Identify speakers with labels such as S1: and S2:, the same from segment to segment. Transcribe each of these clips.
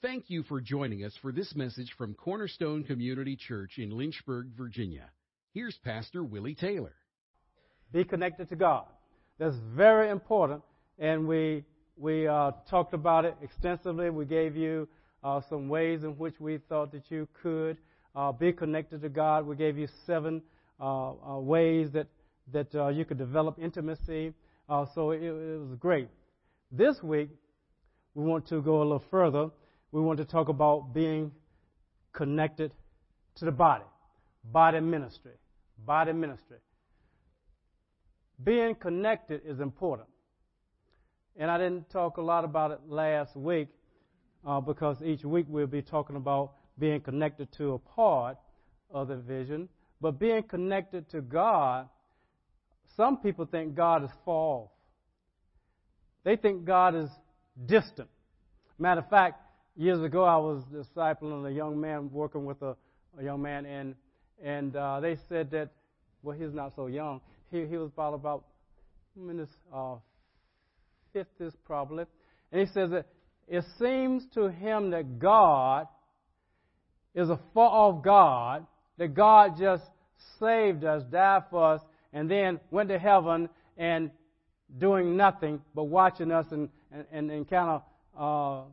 S1: Thank you for joining us for this message from Cornerstone Community Church in Lynchburg, Virginia. Here's Pastor Willie Taylor.
S2: Be connected to God. That's very important, and we we uh, talked about it extensively. We gave you uh, some ways in which we thought that you could uh, be connected to God. We gave you seven uh, uh, ways that that uh, you could develop intimacy. so it, it was great. This week, we want to go a little further we want to talk about being connected to the body, body ministry, body ministry. Being connected is important. And I didn't talk a lot about it last week uh, because each week we'll be talking about being connected to a part of the vision. But being connected to God, some people think God is far off. They think God is distant. Matter of fact, years ago, I was discipling a young man, working with a, a young man, and and uh, they said that, well, he's not so young. He he was about about in his uh, fifties probably, and he says that it seems to him that God is a far off God, that God just saved us, died for us, and then went to heaven and doing nothing but watching us and and, and, and kind of uh,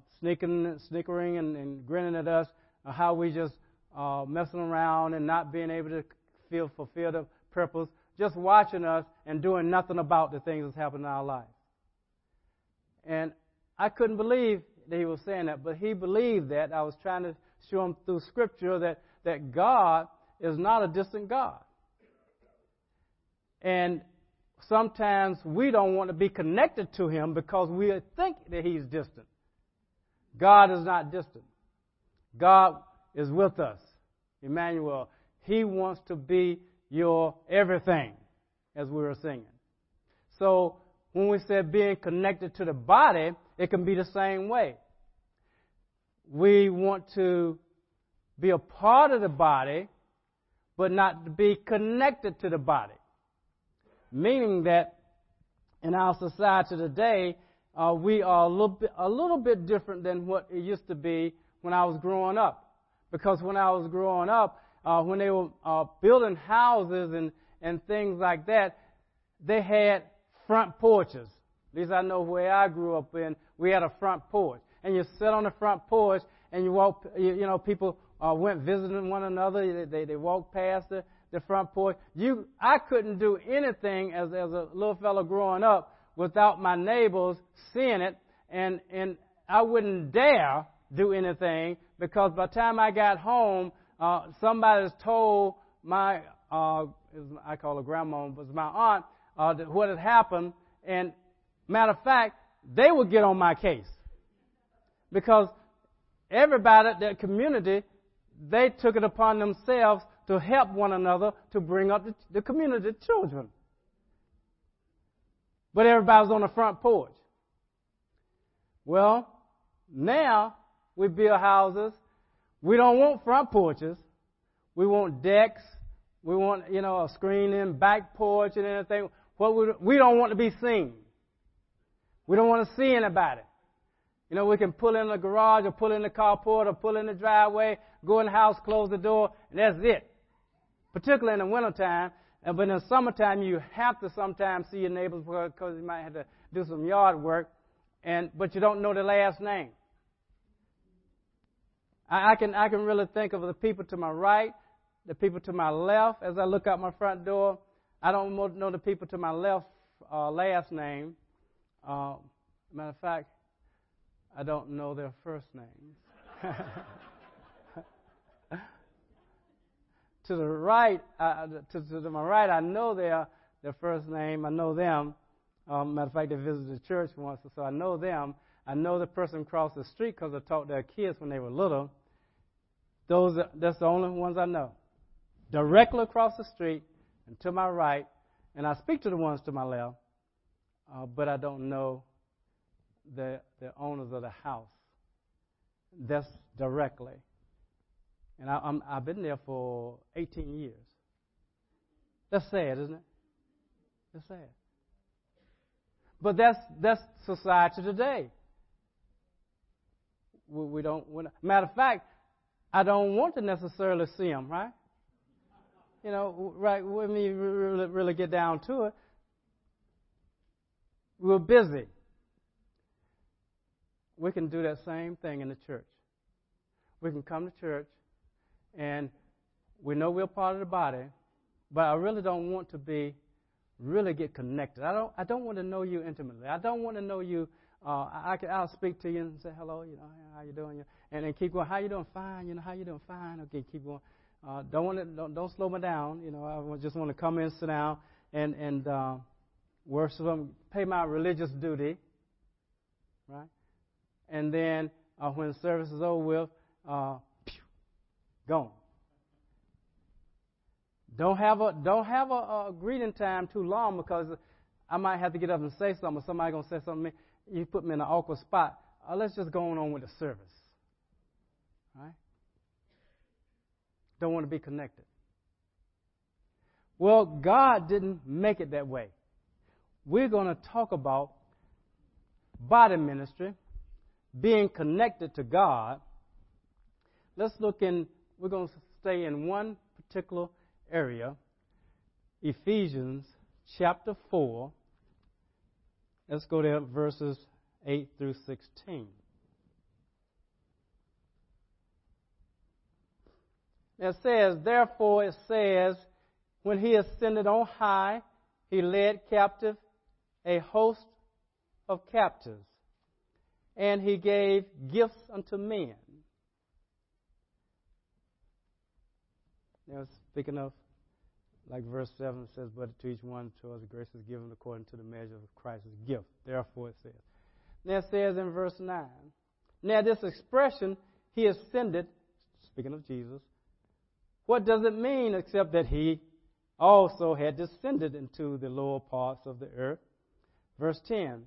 S2: snickering and, and grinning at us, uh, how we just uh, messing around and not being able to feel fulfill the purpose, just watching us and doing nothing about the things that's happening in our life. And I couldn't believe that he was saying that, but he believed that. I was trying to show him through Scripture that, that God is not a distant God. And sometimes we don't want to be connected to him because we think that he's distant. God is not distant. God is with us. Emmanuel. He wants to be your everything, as we were singing. So, when we said being connected to the body, it can be the same way. We want to be a part of the body, but not to be connected to the body. Meaning that in our society today, uh, we are a little, bit, a little bit different than what it used to be when I was growing up. Because when I was growing up, uh, when they were uh, building houses and, and things like that, they had front porches. At least I know where I grew up in, we had a front porch. And you sit on the front porch and you walk, you, you know, people uh, went visiting one another. They, they walked past the, the front porch. You, I couldn't do anything as, as a little fellow growing up without my neighbors seeing it, and, and I wouldn't dare do anything because by the time I got home, uh, somebody's told my, uh, I call her grandma, but my aunt, uh, what had happened, and matter of fact, they would get on my case. Because everybody, that community, they took it upon themselves to help one another to bring up the, the community children but everybody's on the front porch. Well, now we build houses. We don't want front porches. We want decks. We want, you know, a screen in back porch and anything. What we, we don't want to be seen. We don't want to see anybody. You know, we can pull in the garage or pull in the carport or pull in the driveway, go in the house, close the door, and that's it. Particularly in the wintertime, but in the summertime, you have to sometimes see your neighbors because you might have to do some yard work, and but you don't know their last name. I, I can I can really think of the people to my right, the people to my left. As I look out my front door, I don't know the people to my left uh, last name. Uh, matter of fact, I don't know their first names. to the right, uh, to, to, my right, I know their their first name. I know them. Um, matter of fact, they visited the church once, so I know them. I know the person across the street because I taught their kids when they were little. Those, that's the only ones I know. Directly across the street and to my right, and I speak to the ones to my left, uh, but I don't know the the owners of the house. That's directly. And I, I'm, I've been there for 18 years. That's sad, isn't it? That's sad. But that's, that's society today. we, we don't. We, matter of fact, I don't want to necessarily see them, right? You know, right? When we really, really get down to it, we're busy. We can do that same thing in the church. We can come to church, and we know we're part of the body, but I really don't want to be really get connected. I don't I don't want to know you intimately. I don't want to know you. Uh, I can I'll speak to you and say hello. You know how you doing? And then keep going. How you doing? Fine. You know how you doing? Fine. Okay, keep going. Uh, don't want to don't, don't slow me down. You know I just want to come in, sit down, and and uh, worship Him, pay my religious duty. Right, and then uh, when service is over with, uh, gone. Don't have a don't have a, a greeting time too long because I might have to get up and say something, or somebody gonna say something. You put me in an awkward spot. Uh, let's just go on with the service. Right? Don't want to be connected. Well, God didn't make it that way. We're going to talk about body ministry, being connected to God. Let's look in, we're going to stay in one particular area, Ephesians chapter 4. Let's go there, verses 8 through 16. It says, Therefore, it says, when he ascended on high, he led captive a host of captives, and he gave gifts unto men. Now, speaking of, like verse 7 says, But to each one to us grace is given according to the measure of Christ's gift. Therefore, it says. Now, it says in verse 9, Now, this expression, he ascended, speaking of Jesus, what does it mean except that he also had descended into the lower parts of the earth? Verse 10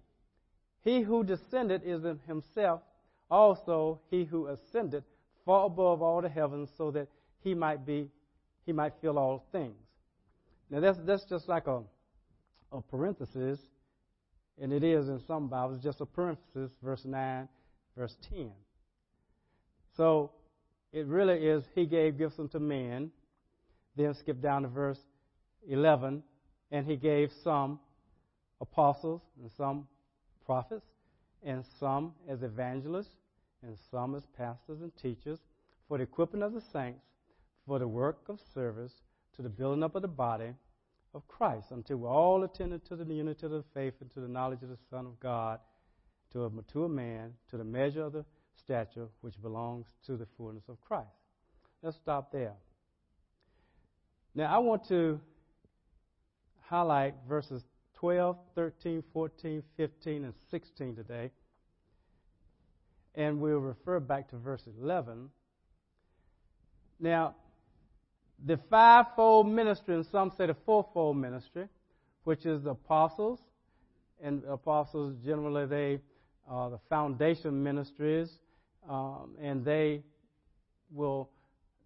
S2: He who descended is himself also he who ascended far above all the heavens so that he might be he might fill all things. Now that's that's just like a a parenthesis, and it is in some Bibles just a parenthesis, verse nine, verse ten. So it really is he gave gifts unto men. Then skip down to verse eleven, and he gave some apostles and some prophets, and some as evangelists, and some as pastors and teachers, for the equipping of the saints, for the work of service, to the building up of the body of Christ, until we're all attended to the unity of the faith and to the knowledge of the Son of God, to a mature man, to the measure of the stature which belongs to the fullness of Christ. Let's stop there. Now, I want to highlight verses 12, 13, 14, 15, and 16 today. And we'll refer back to verse 11. Now, the fivefold ministry, and some say the fourfold ministry, which is the apostles, and apostles generally they are the foundation ministries, um, and they will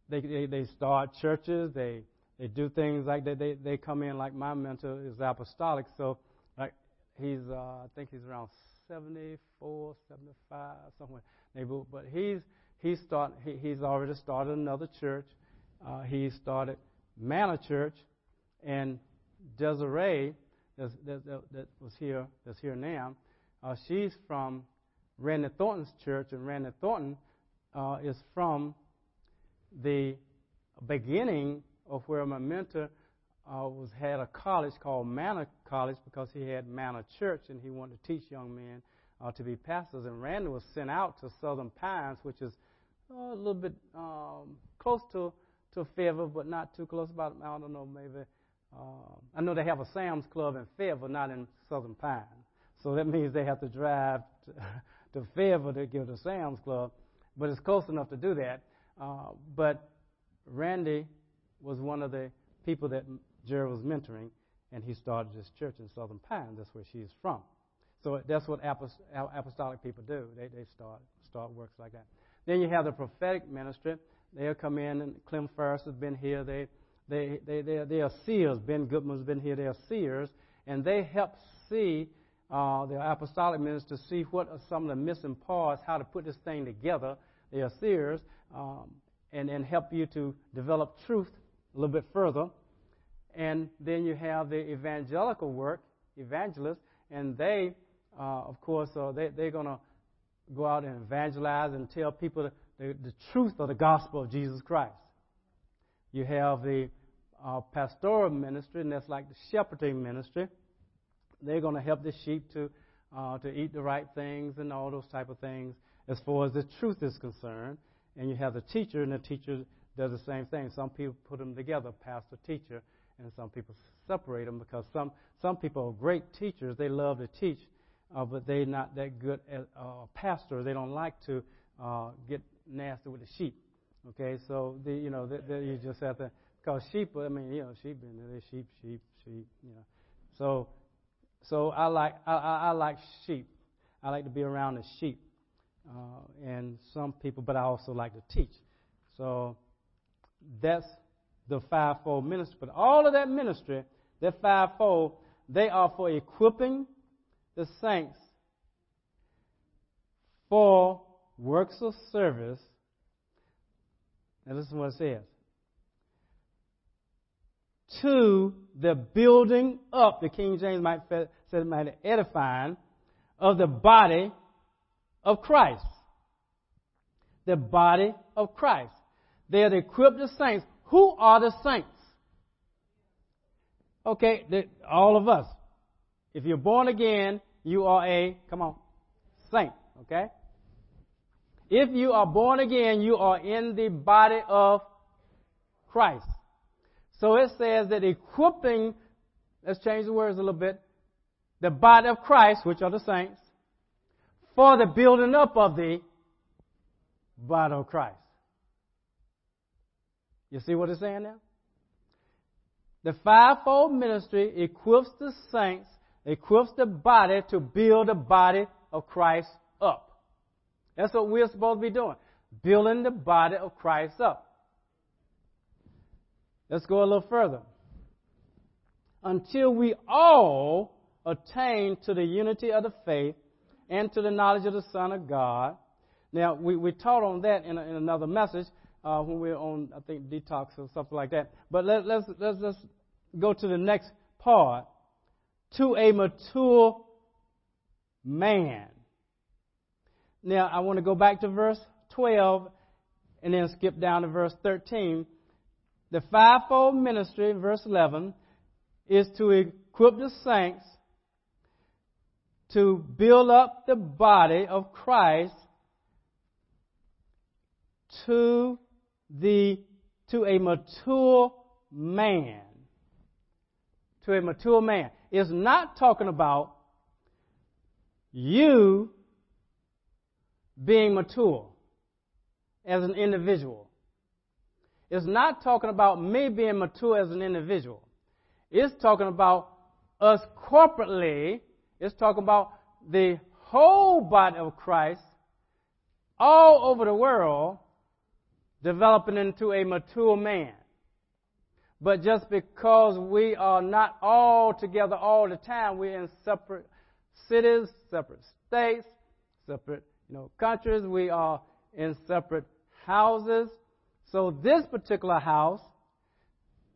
S2: they, they, they start churches, they they do things like that. They they come in like my mentor is apostolic, so like he's uh, I think he's around 74, 75 somewhere. But he's he's start he, he's already started another church. Uh, he started Manna Church, and Desiree that, that, that was here that's here now. Uh, she's from Randy Thornton's church, and Randy Thornton uh, is from the beginning of where my mentor uh, was had a college called Manna College because he had Manna Church and he wanted to teach young men uh, to be pastors. And Randy was sent out to Southern Pines, which is uh, a little bit um, close to to Fayetteville, but not too close. About I don't know, maybe. Uh, I know they have a Sam's Club in Fayetteville, not in Southern Pine. So that means they have to drive to, to to get to Sam's Club, but it's close enough to do that. Uh, but Randy was one of the people that Jerry was mentoring, and he started this church in Southern Pine. That's where she's from. So that's what apostolic people do. They, they start, start works like that. Then you have the prophetic ministry. They'll come in, and Clem Ferris has been here. They, they, they, they, they are seers. Ben Goodman's been here. They are seers, and they help see uh, the apostolic ministers see what are some of the missing parts, how to put this thing together. They are seers, um, and, and help you to develop truth a little bit further. And then you have the evangelical work, evangelists, and they, uh, of course, uh, they, they're going to go out and evangelize and tell people the, the, truth of the gospel of Jesus Christ. You have the uh, pastoral ministry, and that's like the shepherding ministry. They're going to help the sheep to uh, to eat the right things and all those type of things as far as the truth is concerned. And you have the teacher, and the teacher does the same thing. Some people put them together, pastor, teacher, and some people separate them because some some people are great teachers. They love to teach, uh, but they're not that good as uh, pastors. They don't like to uh, get nasty with the sheep. Okay, so the, you know you just have to because sheep. I mean, you know, sheep and they sheep, sheep, sheep. You know, so so I like I, I, like sheep. I like to be around the sheep, uh, and some people, but I also like to teach. So that's the fivefold ministry. But all of that ministry, that fivefold, they are for equipping the saints for works of service. And listen to what it says. To the building up, the King James might say it might edifying, of the body of Christ. The body of Christ. They are to equip the saints. Who are the saints? Okay, all of us. If you're born again, you are a, come on, saint, okay? If you are born again, you are in the body of Christ. So it says that equipping, let's change the words a little bit, the body of Christ, which are the saints, for the building up of the body of Christ. You see what it's saying now? The fivefold ministry equips the saints, equips the body to build the body of Christ up. That's what we're supposed to be doing. Building the body of Christ up. Let's go a little further. Until we all attain to the unity of the faith and to the knowledge of the Son of God. Now, we, we taught on that in, a, in another message uh, when we were on, I think, detox or something like that. But let, let's, let's, let's go to the next part. To a mature man. Now, I want to go back to verse 12 and then skip down to verse 13. The fivefold ministry, verse 11, is to equip the saints to build up the body of Christ to the to a mature man. To a mature man. It's not talking about you being mature as an individual. It's not talking about me being mature as an individual. It's talking about us corporately it's talking about the whole body of Christ all over the world developing into a mature man. But just because we are not all together all the time, we're in separate cities, separate states, separate you know, countries, we are in separate houses. So this particular house,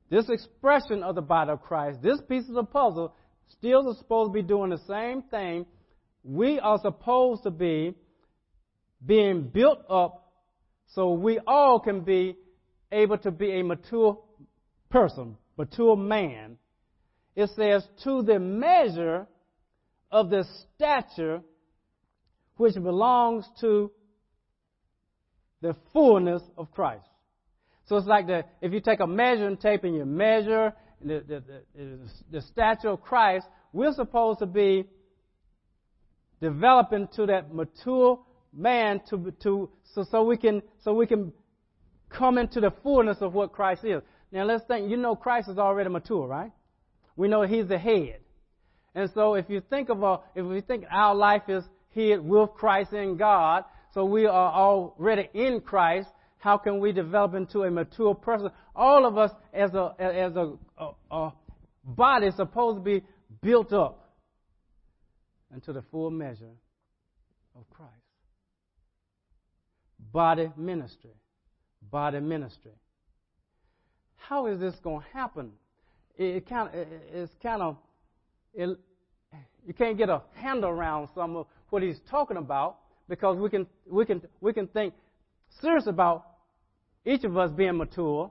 S2: this expression of the body of Christ, this piece of the puzzle still are supposed to be doing the same thing. We are supposed to be being built up so we all can be able to be a mature person, mature man. It says, to the measure of the stature which belongs to the fullness of Christ. So it's like the, if you take a measuring tape and you measure the, the, the, the stature of Christ, we're supposed to be developing to that mature man to, to so, so we can so we can come into the fullness of what Christ is. Now let's think, you know Christ is already mature, right? We know he's the head. And so if you think of a, if we think our life is hid with Christ in God, so we are already in Christ, how can we develop into a mature person? All of us as a as a, a, a body is supposed to be built up. into the full measure of Christ. Body ministry. Body ministry. How is this going to happen? It, kind of, it, it's kind of, it, you can't get a handle around some of what he's talking about because we can, we can, we can think serious about each of us being mature.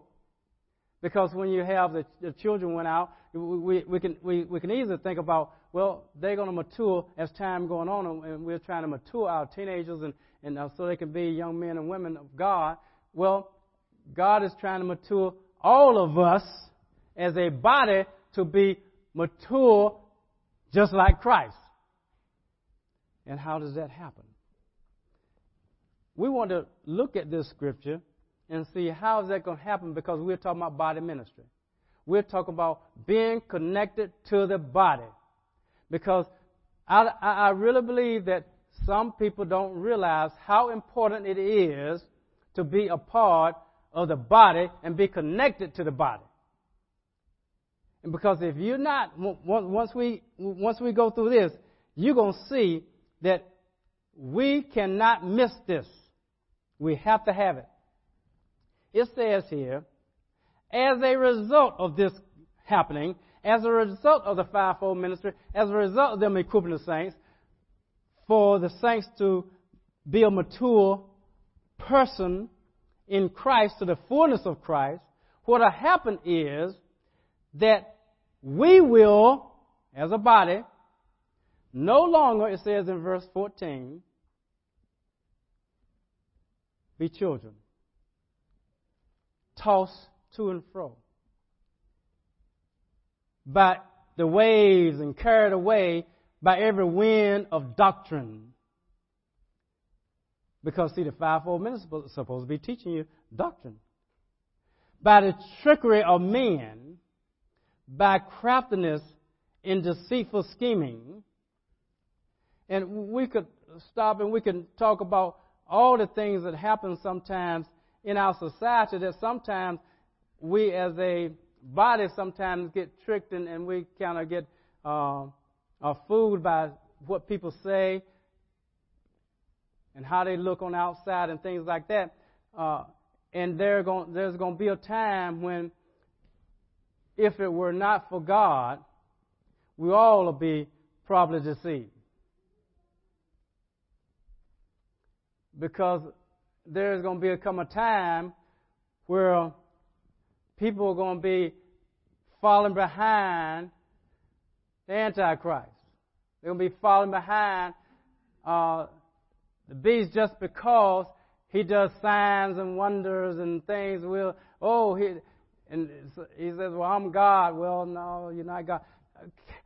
S2: Because when you have the, the children went out, we, we, can, we, we can easily think about, well, they're going to mature as time going on, and we're trying to mature our teenagers and, and uh, so they can be young men and women of God. Well, God is trying to mature all of us as a body to be mature just like Christ. And how does that happen? We want to look at this scripture and see how is that going to happen because we're talking about body ministry. We're talking about being connected to the body. Because I, I really believe that some people don't realize how important it is to be a part of the body and be connected to the body. And because if you're not, once we, once we go through this, you're going to see that we cannot miss this. We have to have it. It says here, as a result of this happening, as a result of the fivefold ministry, as a result of them equipping the saints, for the saints to be a mature person in Christ to the fullness of Christ, what will happen is that we will, as a body, no longer, it says in verse 14, be children, tossed to and fro by the waves and carried away by every wind of doctrine. Because, see, the fivefold ministry is supposed to be teaching you doctrine. By the trickery of men, by craftiness in deceitful scheming. And we could stop and we can talk about all the things that happen sometimes in our society that sometimes we as a body sometimes get tricked and, and we kind of get uh, are fooled by what people say and how they look on the outside and things like that. Uh, and going, there's going to be a time when, if it were not for God, we all will be probably deceived. Because there's going to be a come a time where people are going to be falling behind the Antichrist. They're going to be falling behind uh, the beast just because he does signs and wonders and things. Will oh he and he says, "Well, I'm God." Well, no, you're not God.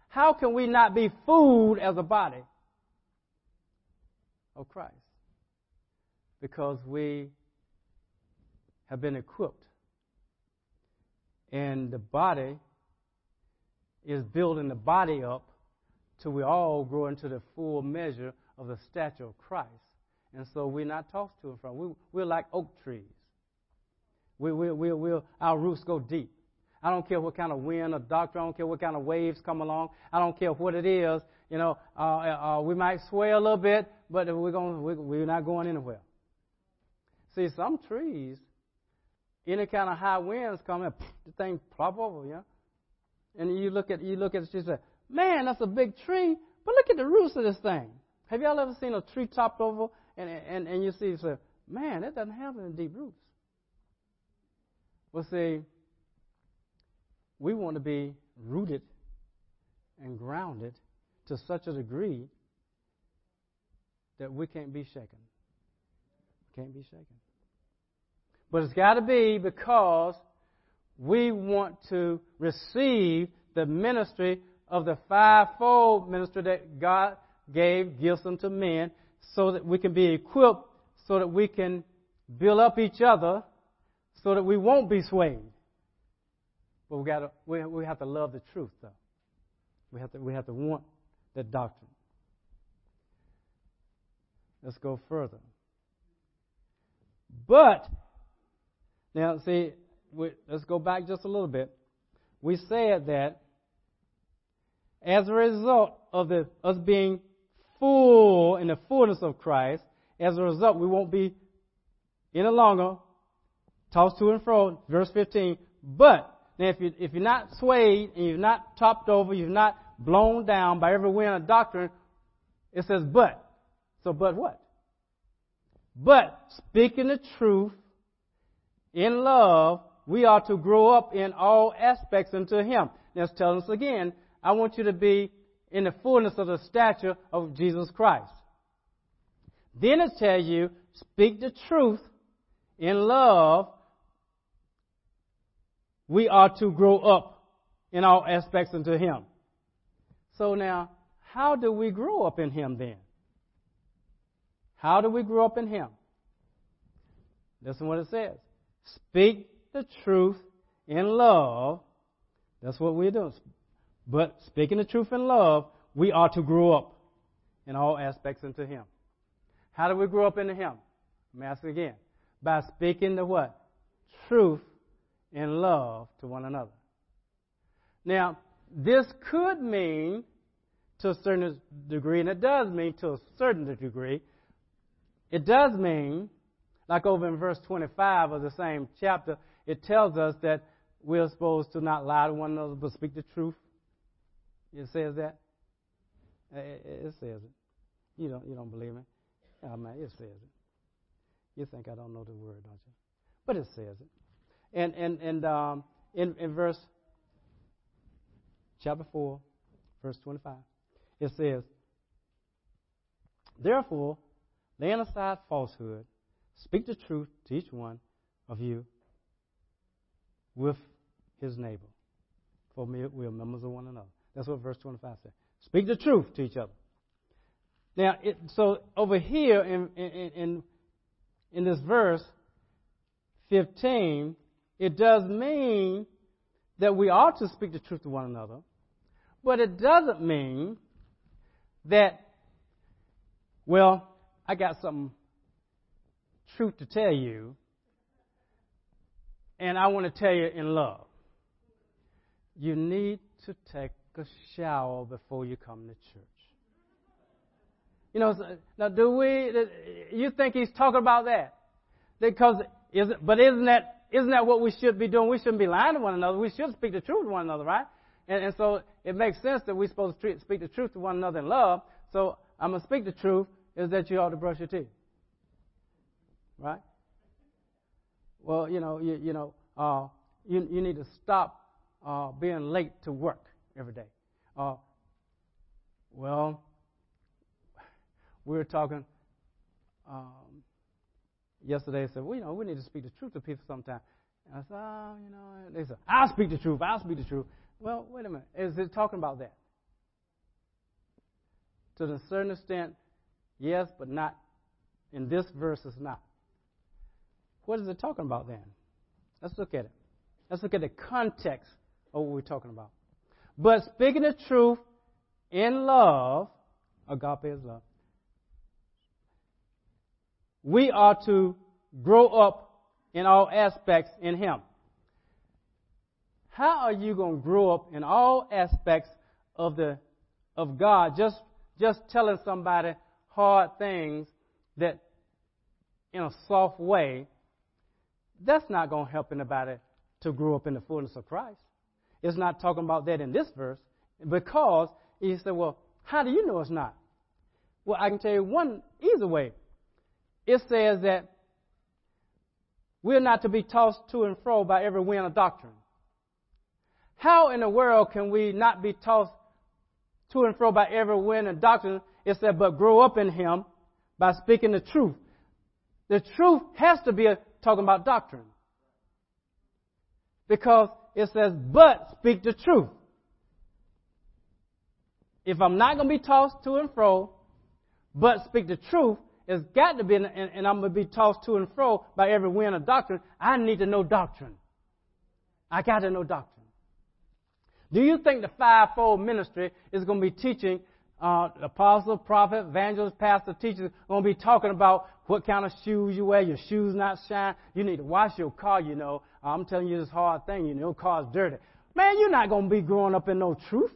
S2: How can we not be fooled as a body of Christ? Because we have been equipped, and the body is building the body up till we all grow into the full measure of the stature of Christ. And so we're not tossed to and from. We, we're like oak trees. We, we, we, we, our roots go deep. I don't care what kind of wind or doctrine. I don't care what kind of waves come along. I don't care what it is. You know, uh, uh, we might sway a little bit, but we're going we, we're not going anywhere. See, some trees, any kind of high winds coming, the thing plop over, you know. And you look at you look at it, you say, "Man, that's a big tree." But look at the roots of this thing. Have y'all ever seen a tree topped over and and, and you see, you say, "Man, that doesn't have any deep roots." Well, see, we want to be rooted and grounded to such a degree that we can't be shaken. Can't be shaken. But it's got to be because we want to receive the ministry of the fivefold ministry that God gave, gifts unto men, so that we can be equipped, so that we can build up each other, so that we won't be swayed. But we got we, we have to love the truth, though. We have to we have to want the doctrine. Let's go further. But now, see, we, let's go back just a little bit. We said that as a result of the, us being full in the fullness of Christ, as a result, we won't be any longer tossed to and fro. Verse 15. But now, if, you, if you're not swayed and you're not topped over, you're not blown down by every wind of doctrine, it says but. So, but what? But speaking the truth in love, we are to grow up in all aspects unto Him. Let's tell us again, I want you to be in the fullness of the stature of Jesus Christ. Then it tells you, speak the truth in love. We are to grow up in all aspects unto Him. So now, how do we grow up in Him then? How do we grow up in Him? Listen what it says. Speak the truth in love. That's what we're doing. But speaking the truth in love, we are to grow up in all aspects into Him. How do we grow up into Him? Let me ask again. By speaking the what? Truth in love to one another. Now, this could mean to a certain degree, and it does mean to a certain degree, it does mean, like over in verse 25 of the same chapter, it tells us that we're supposed to not lie to one another but speak the truth. It says that. It says it. You don't, you don't believe me? Oh, man, it says it. You think I don't know the word, don't you? But it says it. And, and, and um, in, in verse chapter 4, verse 25, it says, Therefore, laying aside falsehood, speak the truth to each one of you with his neighbor. For we are members of one another. That's what verse 25 says. Speak the truth to each other. Now, it, so over here in, in, in, in this verse 15, it does mean that we ought to speak the truth to one another, but it doesn't mean that, well, I got some truth to tell you, and I want to tell you in love. You need to take a shower before you come to church. You know, now do we, you think he's talking about that? Because, is it, but isn't that, isn't that what we should be doing? We shouldn't be lying to one another. We should speak the truth to one another, right? And, and so it makes sense that we're supposed to speak the truth to one another in love. So I'm going to speak the truth is that you ought to brush your teeth. Right? Well, you know, you, you know, uh, you, you need to stop uh, being late to work every day. Uh, well, we were talking um, yesterday. I said, well, you know, we need to speak the truth to people sometimes. And I said, oh, you know, they said, I'll speak the truth. I'll speak the truth. Well, wait a minute. Is it talking about that? To a certain extent, yes, but not in this verse. It's not. What is it talking about then? Let's look at it. Let's look at the context of what we're talking about. But speaking the truth in love, agape is love, we are to grow up in all aspects in Him. How are you going to grow up in all aspects of the of God? Just just telling somebody hard things that in a soft way, that's not going to help anybody to grow up in the fullness of Christ. It's not talking about that in this verse because you say, well, how do you know it's not? Well, I can tell you one easy way. It says that we're not to be tossed to and fro by every wind of doctrine. How in the world can we not be tossed to and fro by every wind of doctrine? It said, but grow up in Him by speaking the truth. The truth has to be a, talking about doctrine. Because it says, but speak the truth. If I'm not going to be tossed to and fro, but speak the truth, it's got to be, and, and I'm going to be tossed to and fro by every wind of doctrine. I need to know doctrine. I got to know doctrine. Do you think the fivefold ministry is going to be teaching uh, apostle, prophet, evangelist, pastor, teacher going to be talking about what kind of shoes you wear, your shoes not shine. You need to wash your car, you know. I'm telling you this hard thing, you know, your car's dirty. Man, you're not going to be growing up in no truth.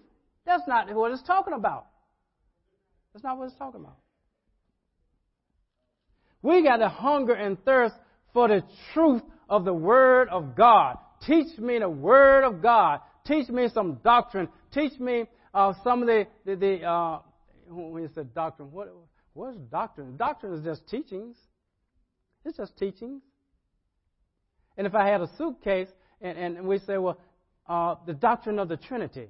S2: That's not what it's talking about. That's not what it's talking about. We got to hunger and thirst for the truth of the Word of God. Teach me the Word of God. Teach me some doctrine. Teach me uh, some of the, the, the uh, when you said doctrine, what, what is doctrine? Doctrine is just teachings. It's just teachings. And if I had a suitcase and, and we say, well, uh, the doctrine of the Trinity,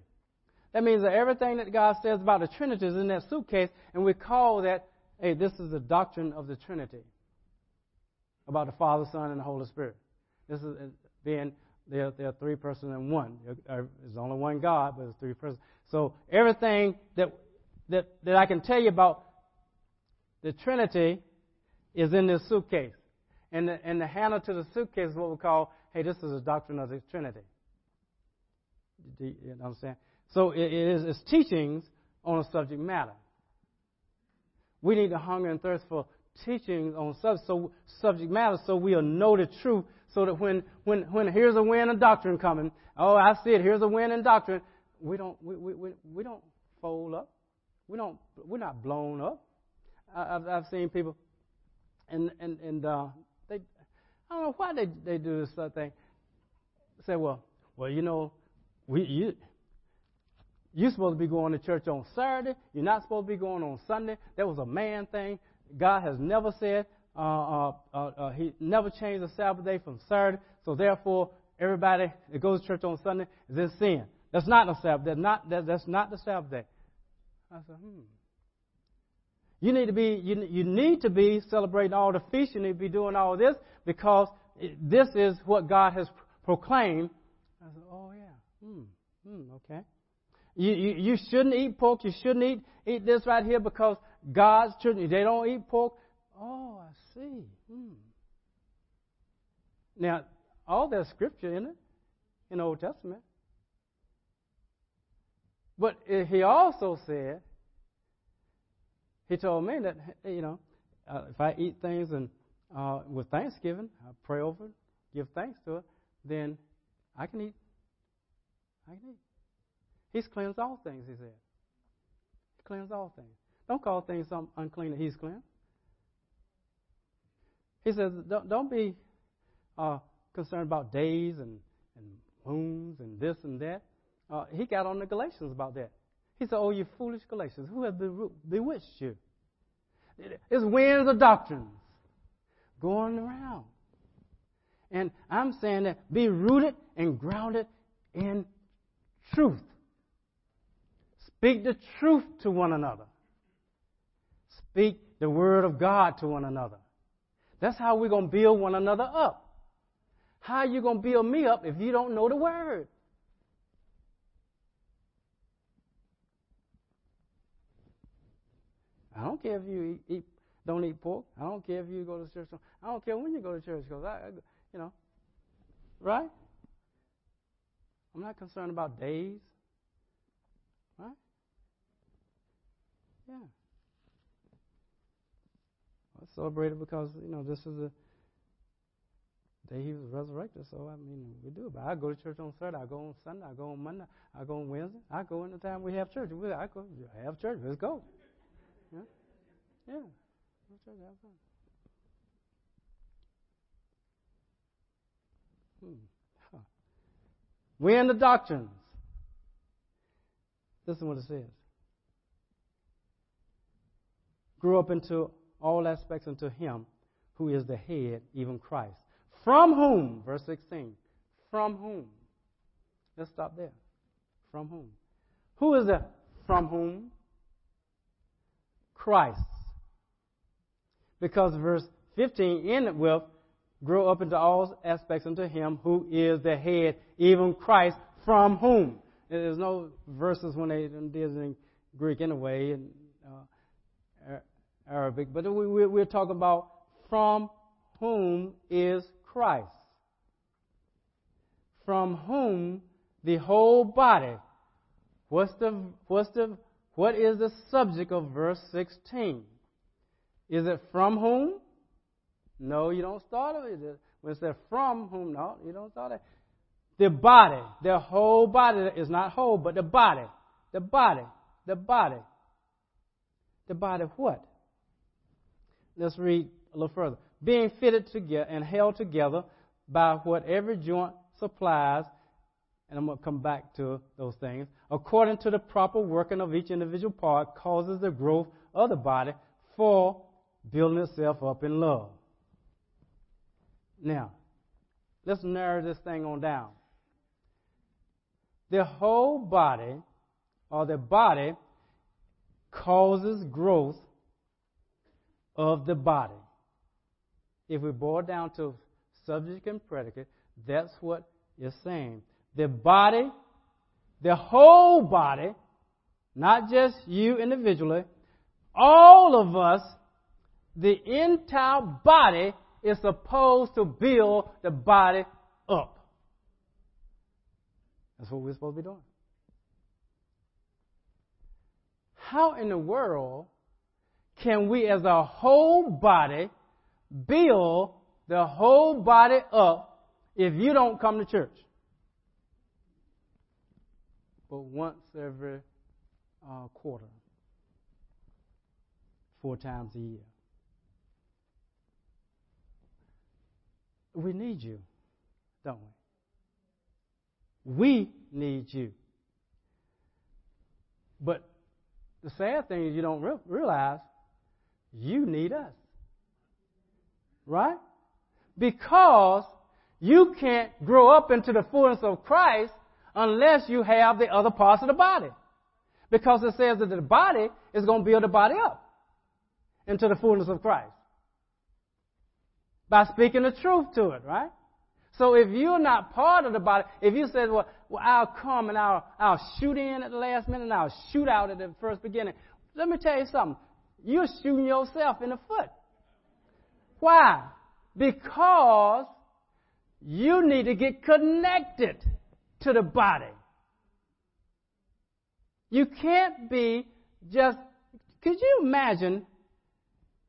S2: that means that everything that God says about the Trinity is in that suitcase, and we call that, hey, this is the doctrine of the Trinity about the Father, Son, and the Holy Spirit. This is being they're, they're three persons in one. Uh, there's only one God, but it's three persons. So everything that that that I can tell you about the Trinity is in this suitcase, and the, and the handle to the suitcase is what we call, hey, this is the doctrine of the Trinity. Do you understand? So it is it's teachings on a subject matter. We need to hunger and thirst for teachings on sub, so, subject matter so we'll know the truth. So that when, when, when here's a wind of doctrine coming, oh, I see it, here's a wind in doctrine, we don't, we, we, we, we don't fold up. We don't, we're not blown up. I, I've, I've seen people, and, and, and uh, they, I don't know why they, they do this sort of thing. Say, well, well, you know, we, you, you're supposed to be going to church on Saturday. You're not supposed to be going on Sunday. That was a man thing. God has never said, uh, uh, uh, uh, He never changed the Sabbath day from Saturday. So therefore, everybody that goes to church on Sunday is in sin. That's not the Sabbath. That's not, that, that's not the Sabbath day. I said, hmm. You need to be, you, you need to be celebrating all the feasts. You need to be doing all this because this is what God has proclaimed. I said, oh yeah, hmm, hmm, okay. You, you, you shouldn't eat pork. You shouldn't eat, eat this right here because God's children, they don't eat pork. Oh, I see. Hmm. Now, all that scripture in it, in the Old Testament. But he also said, he told me that, you know, uh, if I eat things and uh, with Thanksgiving, I pray over it, give thanks to it, then I can eat. I can eat. He's cleansed all things, he said. He cleansed all things. Don't call things unclean that he's cleansed. He says, don't, don't be uh, concerned about days and, and moons and this and that. Uh, he got on the Galatians about that. He said, Oh, you foolish Galatians, who has bewitched you? It's winds of doctrines going around. And I'm saying that be rooted and grounded in truth. Speak the truth to one another. Speak the word of God to one another. That's how we're going to build one another up. How are you going to build me up if you don't know the word? I don't care if you eat, eat, don't eat pork. I don't care if you go to church. I don't care when you go to church because I, I, you know, right? I'm not concerned about days. Right? Yeah. I celebrate it because, you know, this is the day he was resurrected. So, I mean, we do. But I go to church on Saturday. I go on Sunday. I go on Monday. I go on Wednesday. I go any time we have church. We, I go have church. Let's go. Yeah. Yeah. Church, have fun. Hmm. Huh. We're in the doctrines. Listen what it says. Grew up into all aspects unto Him who is the head, even Christ. From whom, verse 16, from whom? Let's stop there. From whom? Who is the from whom? Christ. Because verse 15 ended with, grow up into all aspects unto him who is the head, even Christ, from whom. There's no verses when they did in Greek anyway, and Arabic, but we, we, we're talking about from whom is Christ. From whom the whole body. What's the, what's the, what is the subject of verse 16? Is it from whom? No, you don't start with it. When it says from whom, no, you don't start it. The body, the whole body is not whole, but the body, the body, the body. the body what? Let's read a little further. Being fitted together and held together by what every joint supplies, and I'm going to come back to those things, according to the proper working of each individual part, causes the growth of the body for building itself up in love. Now, let's narrow this thing on down. The whole body, or the body, causes growth of the body. If we boil down to subject and predicate, that's what it's saying. The body, the whole body, not just you individually, all of us, the entire body is supposed to build the body up. That's what we're supposed to be doing. How in the world can we, as a whole body, build the whole body up if you don't come to church? But once every uh, quarter, four times a year. We need you, don't we? We need you. But the sad thing is, you don't re- realize you need us. Right? Because you can't grow up into the fullness of Christ unless you have the other parts of the body. Because it says that the body is going to build the body up into the fullness of Christ. By speaking the truth to it, right? So if you're not part of the body, if you said, well, well, I'll come and I'll, I'll shoot in at the last minute and I'll shoot out at the first beginning. Let me tell you something. You're shooting yourself in the foot. Why? Because you need to get connected to the body. You can't be just, could you imagine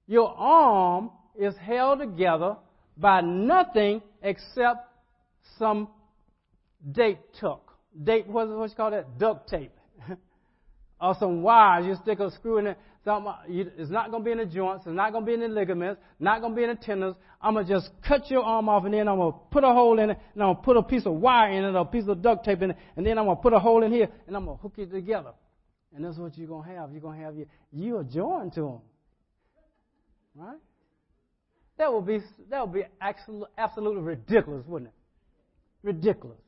S2: your arm is held together by nothing except some date tuck. Date, what's, what's you call that? Duct tape. or some wires. You stick a screw in it. Uh, it's not going to be in the joints. It's not going to be in the ligaments. Not going to be in the tendons. I'm going to just cut your arm off and then I'm going to put a hole in it and I'm going to put a piece of wire in it or a piece of duct tape in it and then I'm going to put a hole in here and I'm going to hook it together. And that's what you're going to have. You're going to have your, you are joined to them. Right? That would be that would be absolutely ridiculous, wouldn't it? Ridiculous.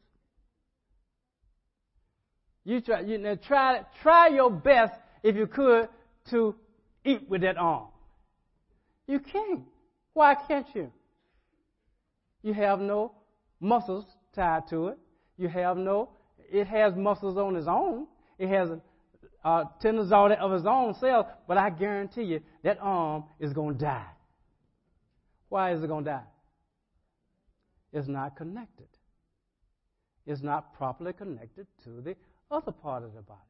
S2: You try you know, try try your best if you could to eat with that arm. You can't. Why can't you? You have no muscles tied to it. You have no. It has muscles on its own. It has uh, tendons of its own cells. But I guarantee you that arm is going to die. Why is it going to die? It's not connected. It's not properly connected to the other part of the body.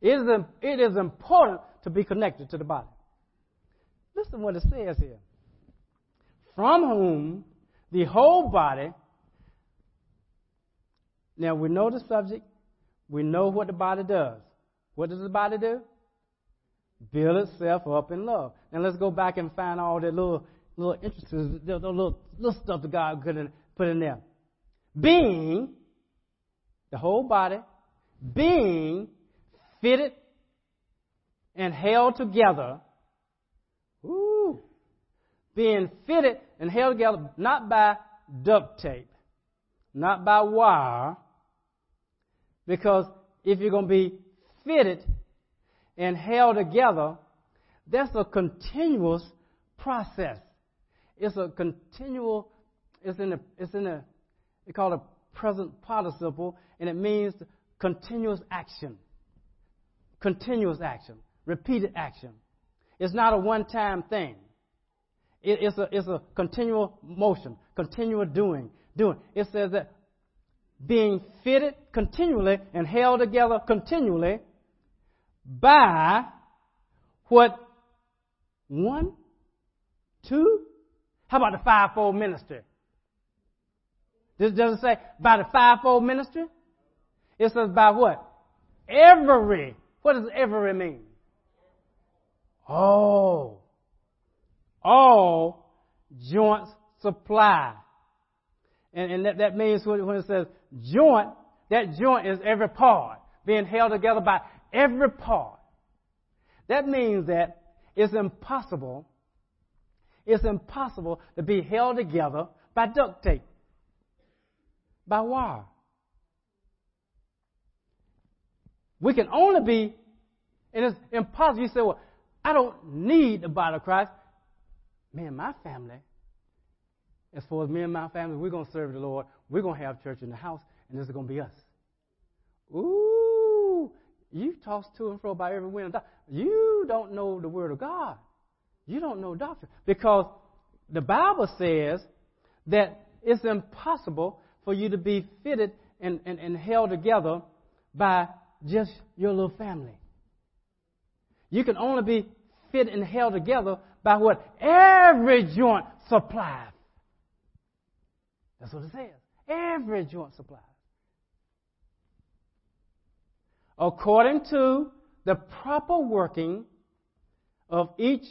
S2: It is, it is important to be connected to the body. Listen what it says here. From whom the whole body, now we know the subject, we know what the body does. What does the body do? build itself up in love. Now let's go back and find all the little little interests, the little little stuff that God could put in there. Being the whole body, being fitted and held together. Ooh, being fitted and held together not by duct tape, not by wire, because if you're going to be fitted and held together, that's a continuous process. It's a continual, it's in a, it's in a, they call it a present participle, and it means continuous action. Continuous action. Repeated action. It's not a one-time thing. It, it's, a, it's a continual motion, continual doing, doing. It says that being fitted continually and held together continually by what? One? Two? How about the fivefold ministry? This doesn't say by the fivefold ministry. It says by what? Every. What does every mean? All. All joints supply. And, and that, that means when, when it says joint, that joint is every part being held together by every part. That means that it's impossible, it's impossible to be held together by duct tape, by wire. We can only be, and it's impossible. You say, well, I don't need the body of Christ. Me and my family, as far as me and my family, we're going to serve the Lord. We're going to have church in the house, and this is going to be us. Ooh, you toss to and fro by every wind. You don't know the Word of God. You don't know doctrine. Because the Bible says that it's impossible for you to be fitted and, and, and held together by just your little family. You can only be fit and held together by what every joint supplies. That's what it says. Every joint supplies. According to the proper working of each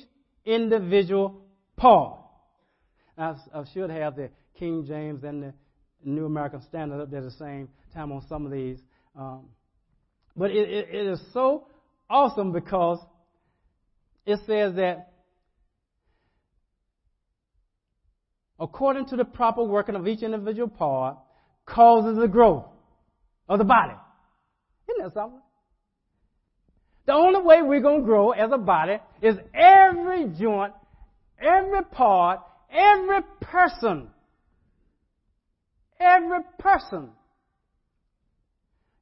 S2: individual part. I should have the King James and the New American Standard up there at the same time on some of these. Um, but it, it, it is so awesome because it says that according to the proper working of each individual part, causes the growth of the body. Isn't that something? The only way we're going to grow as a body is every joint, every part, every person, every person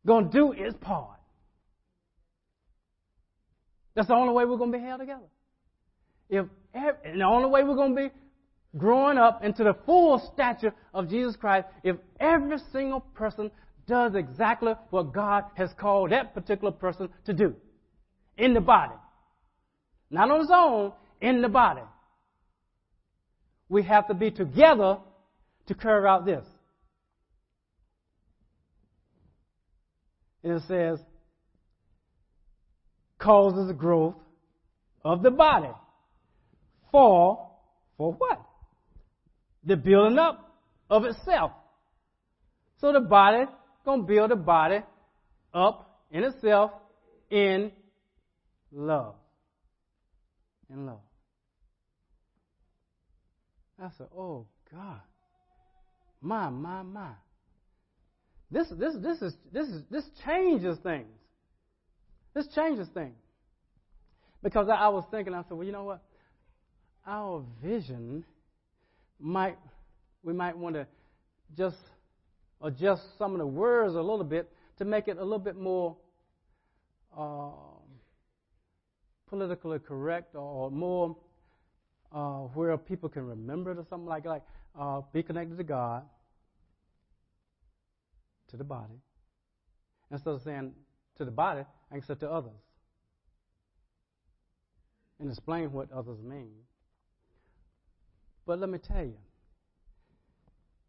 S2: going to do its part. That's the only way we're going to be held together. If and the only way we're going to be growing up into the full stature of Jesus Christ if every single person does exactly what God has called that particular person to do in the body. Not on his own, in the body. We have to be together to carry out this. And it says, causes the growth of the body. For, for what? The building up of itself. So the body gonna build the body up in itself in love. In love. I said, oh God. My, my, my. This this this is this is this changes things. This changes things. Because I, was thinking, I said, well, you know what? Our vision might, we might want to just adjust some of the words a little bit to make it a little bit more uh, politically correct or more uh, where people can remember it or something like like uh, be connected to God, to the body, instead of saying to the body, say to others and explain what others mean. But let me tell you,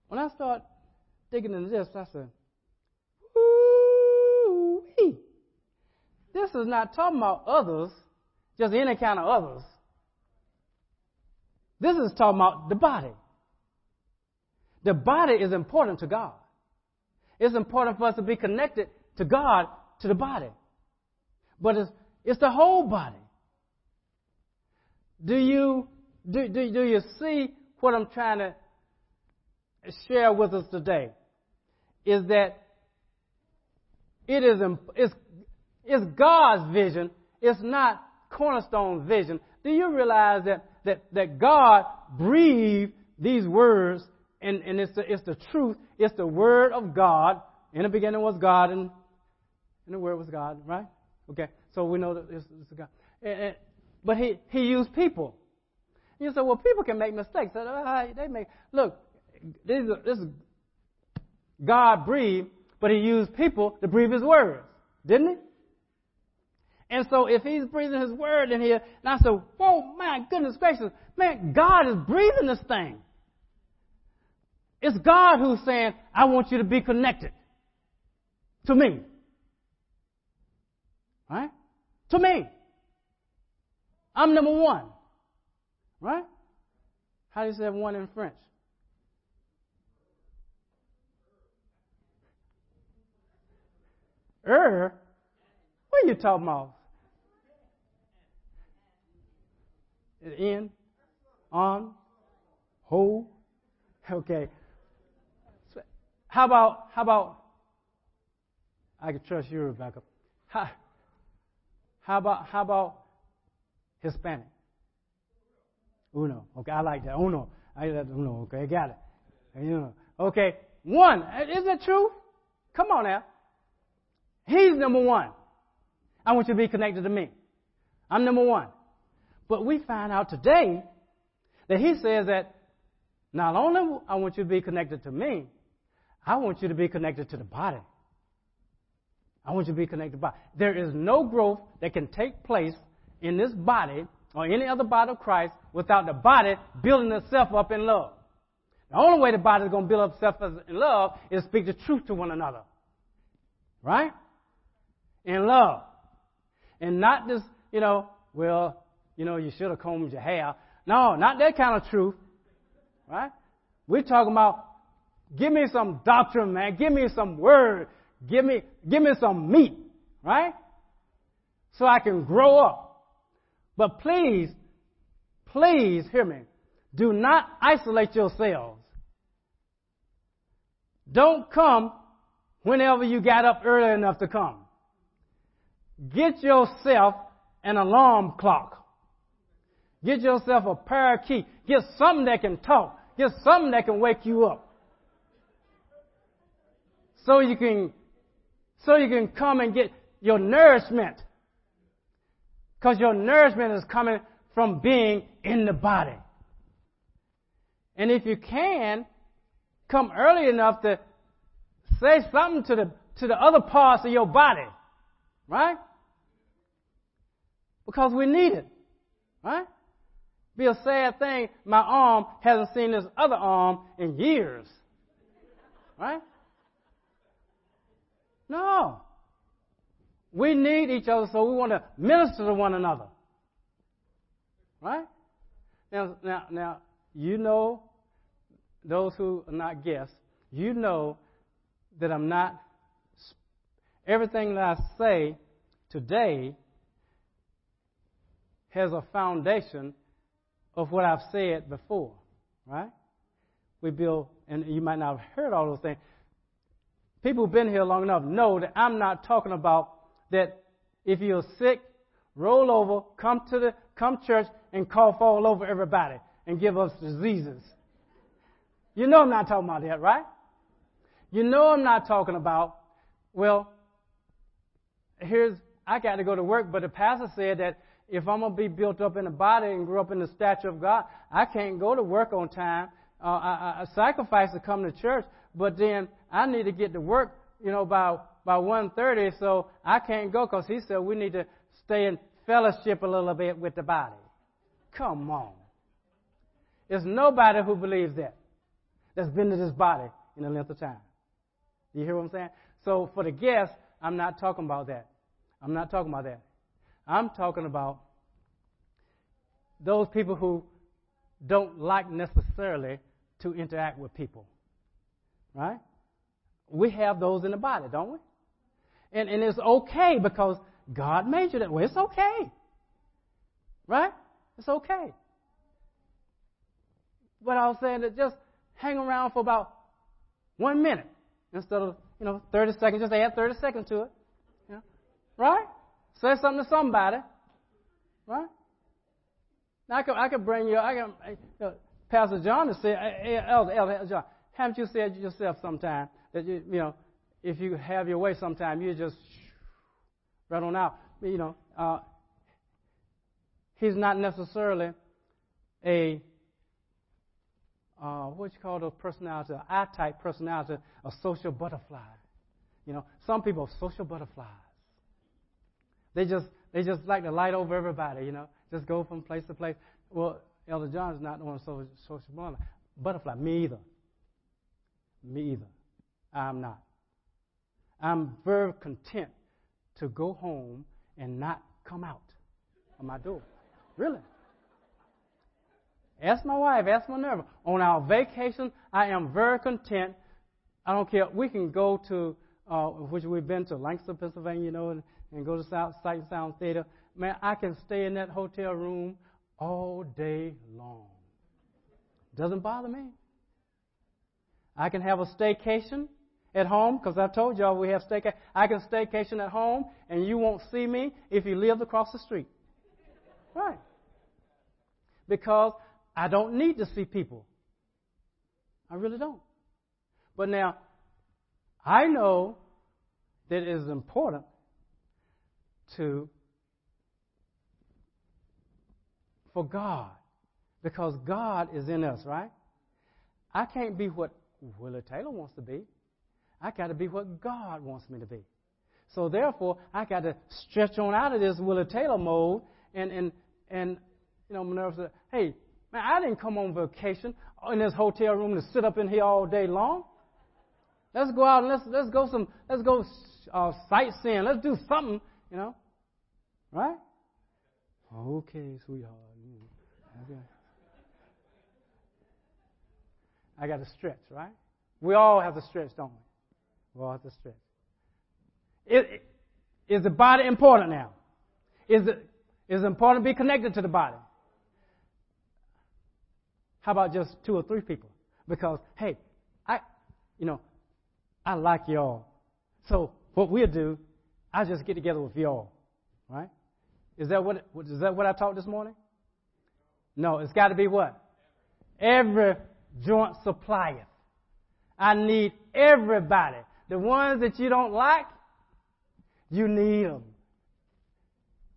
S2: when I start digging into this, I said, ooh, this is not talking about others, just any kind of others. This is talking about the body. The body is important to God. It's important for us to be connected to God, to the body. But it's, it's the whole body. Do you, do, do, do you see what I'm trying to share with us today? Is that it is it's, it's God's vision. It's not cornerstone vision. Do you realize that, that, that God breathed these words and, and it's, the, it's the truth. It's the word of God. In the beginning was God and, and the word was God, right? Okay, so we know that it's, God. And, and, but he, he used people. You say, well, people can make mistakes. Uh, uh, they make look. This is, this is God breathed, but He used people to breathe His words, didn't He? And so, if He's breathing His word in here, and I said, "Whoa, my goodness gracious, man, God is breathing this thing." It's God who's saying, "I want you to be connected to me." Right? to me. I'm number one. Right? How do you say one in French? Er? What are you talking about? In? On? Who? Okay. How about, how about, I can trust you, Rebecca. How, how about, how about Hispanic? Uno. Okay, I like that. Uno. I like that. Uno. Okay, I got it. Know. Okay, one. Isn't that true? Come on now. He's number one. I want you to be connected to me. I'm number one. But we find out today that he says that not only I want you to be connected to me, I want you to be connected to the body. I want you to be connected body. There is no growth that can take place in this body or any other body of Christ without the body building itself up in love. The only way the body is going to build itself up in love is speak the truth to one another. Right? In love. And not just, you know, well, you know, you should have combed your hair. No, not that kind of truth. Right? We're talking about give me some doctrine, man. Give me some word. Give me, give me some meat. Right? So I can grow up. But please, please hear me. Do not isolate yourselves. Don't come whenever you got up early enough to come. Get yourself an alarm clock. Get yourself a parakeet. Get something that can talk. Get something that can wake you up. So you can, so you can come and get your nourishment. Because your nourishment is coming from being in the body. And if you can, come early enough to say something to the, to the other parts of your body. Right? Because we need it. Right? Be a sad thing, my arm hasn't seen this other arm in years. Right? No. We need each other, so we want to minister to one another. Right? Now, now, now, you know, those who are not guests, you know that I'm not, everything that I say today has a foundation of what I've said before, right? We build, and you might not have heard all those things. People who've been here long enough know that I'm not talking about that if you're sick, roll over, come to the, come church and cough all over everybody and give us diseases. You know I'm not talking about that, right? You know I'm not talking about, well, here's, I got to go to work, but the pastor said that if I'm to be built up in the body and grow up in the stature of God, I can't go to work on time. Uh, I, I sacrifice to come to church, but then I need to get to work, you know, by by 1.30, so I can't go because he said we need to stay in fellowship a little bit with the body. Come on. There's nobody who believes that that's been to this body in a length of time. You hear what I'm saying? So for the guests, I'm not talking about that. I'm not talking about that. I'm talking about those people who don't like necessarily to interact with people. Right? We have those in the body, don't we? And, and it's okay because God made you that way. It's okay. Right? It's okay. But I was saying that just hang around for about one minute instead of, you know, 30 seconds. Just add 30 seconds to it. You know? Right? Say something to somebody. Right? Now, I could, I could bring you, I can, Pastor John to say, eh, eh, Elder, Elder John, haven't you said yourself sometime that you, you know, if you have your way sometime, you just right on out. You know, uh, he's not necessarily a uh, what you call those personality, I type personality, a social butterfly. You know, some people are social butterflies. They just they just like to light over everybody, you know, just go from place to place. Well, Elder John is not one social, social butterfly. Me either. Me either. I'm not. I'm very content to go home and not come out of my door. Really. Ask my wife, ask Minerva. On our vacation, I am very content. I don't care. We can go to, uh, which we've been to, Lancaster, Pennsylvania, you know, and, and go to South Sight and Sound Theater. Man, I can stay in that hotel room all day long. Doesn't bother me. I can have a staycation at home because I told y'all we have staycation. I can staycation at home, and you won't see me if you live across the street. Right. Because I don't need to see people. I really don't. But now, I know that it is important to for God because God is in us, right? I can't be what Willie Taylor wants to be. I got to be what God wants me to be. So therefore, I got to stretch on out of this Willie Taylor mode and and and you know, Minerva said, "Hey, man, I didn't come on vacation in this hotel room to sit up in here all day long. Let's go out and let's let's go some let's go uh, sightseeing. Let's do something, you know, right? Okay, sweetheart. Okay. I got to stretch, right? We all have to stretch, don't we? We all have to stretch. Is, the body important now? Is it is it important to be connected to the body? How about just two or three people? Because hey, I, you know, I like y'all. So what we'll do, I just get together with y'all, right? Is that what is that what I taught this morning? No, it's got to be what? Every joint supplieth. I need everybody. The ones that you don't like, you need them.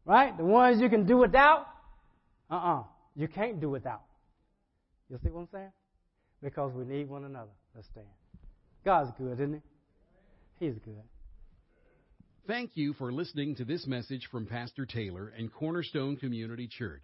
S2: Right? The ones you can do without, uh-uh. You can't do without. You see what I'm saying? Because we need one another. Let's stand. God's good, isn't he? He's good.
S1: Thank you for listening to this message from Pastor Taylor and Cornerstone Community Church.